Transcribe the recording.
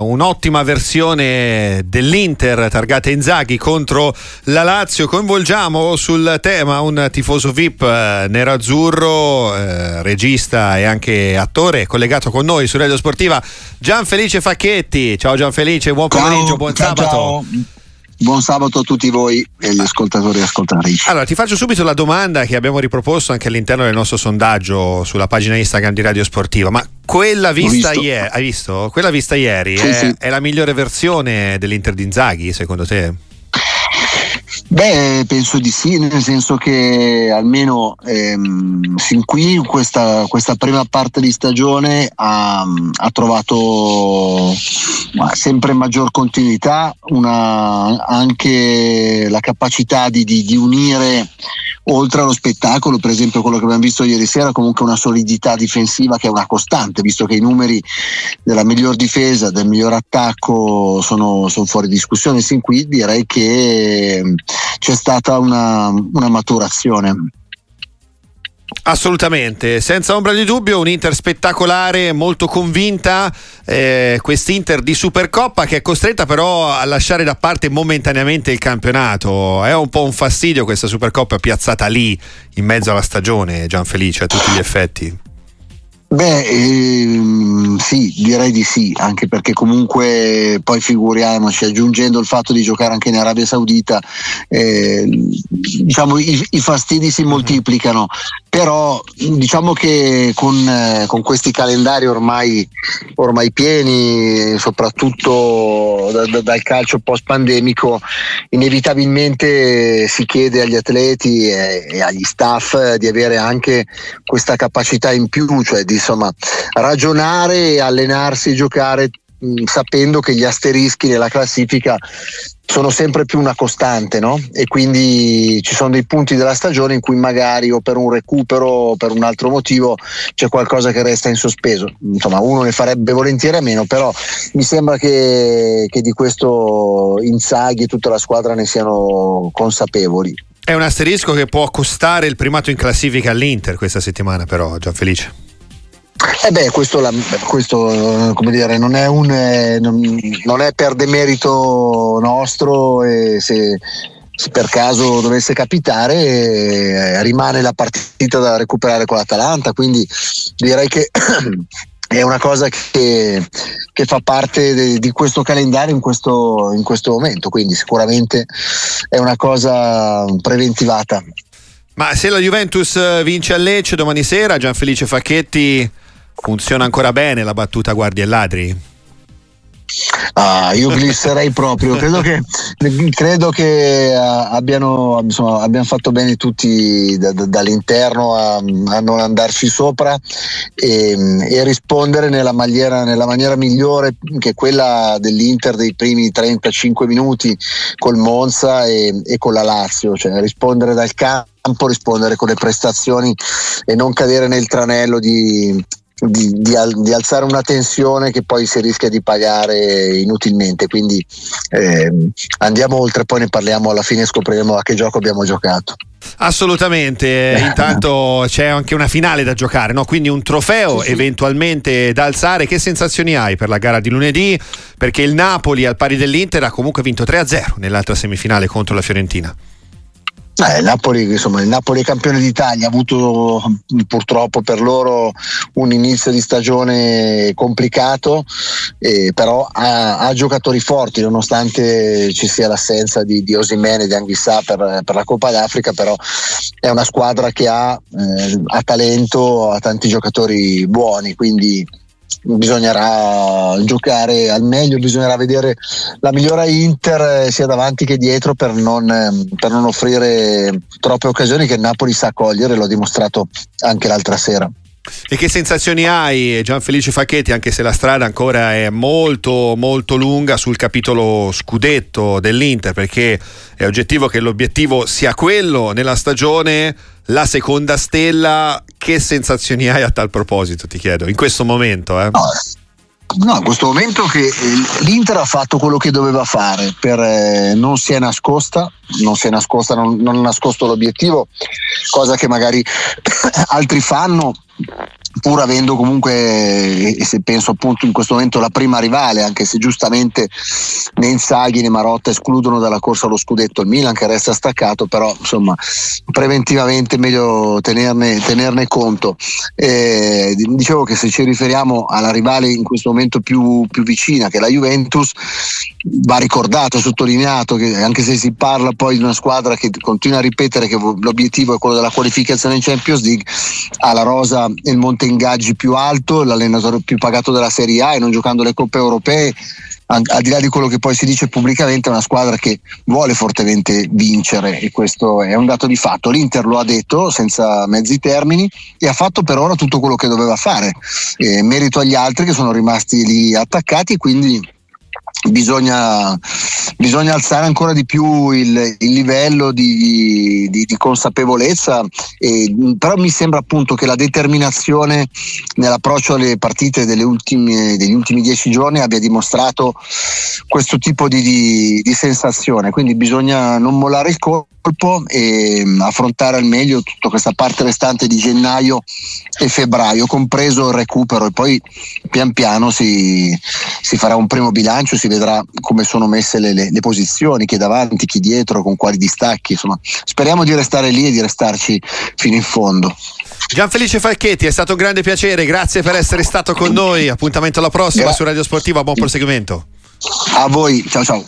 Un'ottima versione dell'Inter targata Inzaghi contro la Lazio. Coinvolgiamo sul tema un tifoso VIP eh, nero-azzurro, eh, regista e anche attore, collegato con noi su Radio Sportiva, Gianfelice Facchetti. Ciao Gianfelice, buon pomeriggio, ciao, buon ciao, sabato. Ciao. Buon sabato a tutti voi e gli ascoltatori e ascoltatrici. Allora, ti faccio subito la domanda che abbiamo riproposto anche all'interno del nostro sondaggio sulla pagina Instagram di Radio Sportiva. Ma quella vista ieri, hai visto? Quella vista ieri sì, è, sì. è la migliore versione dell'Inter di Inzaghi, secondo te? Beh, penso di sì, nel senso che almeno ehm, fin qui questa, questa, prima parte di stagione ha, ha trovato sempre maggior continuità, una, anche la capacità di, di, di unire oltre allo spettacolo, per esempio quello che abbiamo visto ieri sera, comunque una solidità difensiva che è una costante, visto che i numeri della miglior difesa, del miglior attacco sono, sono fuori discussione. Sin qui direi che c'è stata una, una maturazione. Assolutamente, senza ombra di dubbio, un Inter spettacolare, molto convinta, eh, quest'Inter di Supercoppa che è costretta però a lasciare da parte momentaneamente il campionato. È un po' un fastidio questa Supercoppa piazzata lì, in mezzo alla stagione, Gianfelice, a tutti gli effetti. Beh, ehm, sì, direi di sì, anche perché comunque poi figuriamoci, aggiungendo il fatto di giocare anche in Arabia Saudita, eh, diciamo i, i, fastidi si moltiplicano, però diciamo che con, eh, con questi calendari ormai, ormai pieni, soprattutto da, da, dal calcio post-pandemico, inevitabilmente si chiede agli atleti e, e agli staff di avere anche questa capacità in più, cioè di insomma ragionare, allenarsi, giocare mh, sapendo che gli asterischi nella classifica sono sempre più una costante, no? E quindi ci sono dei punti della stagione in cui magari o per un recupero o per un altro motivo c'è qualcosa che resta in sospeso. Insomma, uno ne farebbe volentieri a meno, però mi sembra che, che di questo Inzaghi e tutta la squadra ne siano consapevoli. È un asterisco che può costare il primato in classifica all'Inter questa settimana, però, Gianfelice. Eh beh, questo, la, questo dire, non, è un, eh, non, non, è per demerito nostro e se, se per caso dovesse capitare eh, rimane la partita da recuperare con l'Atalanta, quindi direi che è una cosa che, che fa parte de, di questo calendario in questo, in questo momento, quindi sicuramente è una cosa preventivata. Ma se la Juventus vince a Lecce domani sera, Gianfelice Facchetti Funziona ancora bene la battuta guardie e ladri? Ah, io glisserei proprio, credo che, credo che uh, abbiano, insomma, abbiano, fatto bene tutti da, da, dall'interno a, a, non andarci sopra e, e rispondere nella maniera, nella maniera, migliore che quella dell'Inter dei primi 35 minuti col Monza e, e con la Lazio, cioè rispondere dal campo, rispondere con le prestazioni e non cadere nel tranello di, di, di, di, alzare una tensione che poi si rischia di pagare inutilmente. Quindi eh, andiamo oltre, poi ne parliamo alla fine e scopriremo a che gioco abbiamo giocato. Assolutamente, eh, intanto c'è anche una finale da giocare, no? quindi un trofeo sì, sì. eventualmente da alzare. Che sensazioni hai per la gara di lunedì? Perché il Napoli al pari dell'Inter ha comunque vinto 3-0 nell'altra semifinale contro la Fiorentina. Eh, Napoli, insomma, il Napoli è campione d'Italia, ha avuto purtroppo per loro un inizio di stagione complicato, eh, però ha, ha, giocatori forti nonostante ci sia l'assenza di, di Osimene e di Anghissà per, per, la Coppa d'Africa, però è una squadra che ha, eh, ha talento, ha tanti giocatori buoni, quindi bisognerà giocare al meglio, bisognerà vedere la migliore Inter eh, sia davanti che dietro per non, ehm, per non offrire troppe occasioni che Napoli sa cogliere, l'ho dimostrato anche l'altra sera. E che sensazioni hai, Gianfelice Facchetti, anche se la strada ancora è molto molto lunga sul capitolo scudetto dell'Inter, perché è oggettivo che l'obiettivo sia quello nella stagione, la seconda stella, che sensazioni hai a tal proposito, ti chiedo, in questo momento? Eh? No. In questo momento che eh, l'Inter ha fatto quello che doveva fare, per, eh, non si è nascosta, non si è nascosta, non, non ha nascosto l'obiettivo, cosa che magari altri fanno pur avendo comunque, e se penso appunto in questo momento la prima rivale, anche se giustamente né Inzaghi né Marotta escludono dalla corsa allo scudetto il Milan che resta staccato, però insomma preventivamente è meglio tenerne, tenerne conto. Eh, dicevo che se ci riferiamo alla rivale in questo momento più, più vicina, che è la Juventus, va ricordato, sottolineato che anche se si parla poi di una squadra che continua a ripetere che l'obiettivo è quello della qualificazione in Champions League, ha la rosa e il monte ingaggi più alto, l'allenatore più pagato della Serie A e non giocando le coppe europee al di là di quello che poi si dice pubblicamente, è una squadra che vuole fortemente vincere e questo è un dato di fatto. L'Inter lo ha detto senza mezzi termini e ha fatto per ora tutto quello che doveva fare. Eh, merito agli altri che sono rimasti lì attaccati, quindi Bisogna, bisogna, alzare ancora di più il, il livello di, di, di consapevolezza, e, però mi sembra appunto che la determinazione nell'approccio alle partite ultime, degli ultimi dieci giorni abbia dimostrato questo tipo di, di sensazione, quindi bisogna non mollare il colpo e mm, affrontare al meglio tutta questa parte restante di gennaio e febbraio, compreso il recupero e poi pian piano si, si farà un primo bilancio, si vedrà come sono messe le, le, le, posizioni, chi è davanti, chi dietro, con quali distacchi, insomma speriamo di restare lì e di restarci fino in fondo. Gianfelice Falchetti, è stato un grande piacere, grazie per essere stato con noi, appuntamento alla prossima Gra- su Radio Sportiva, buon proseguimento. A voi, ciao ciao.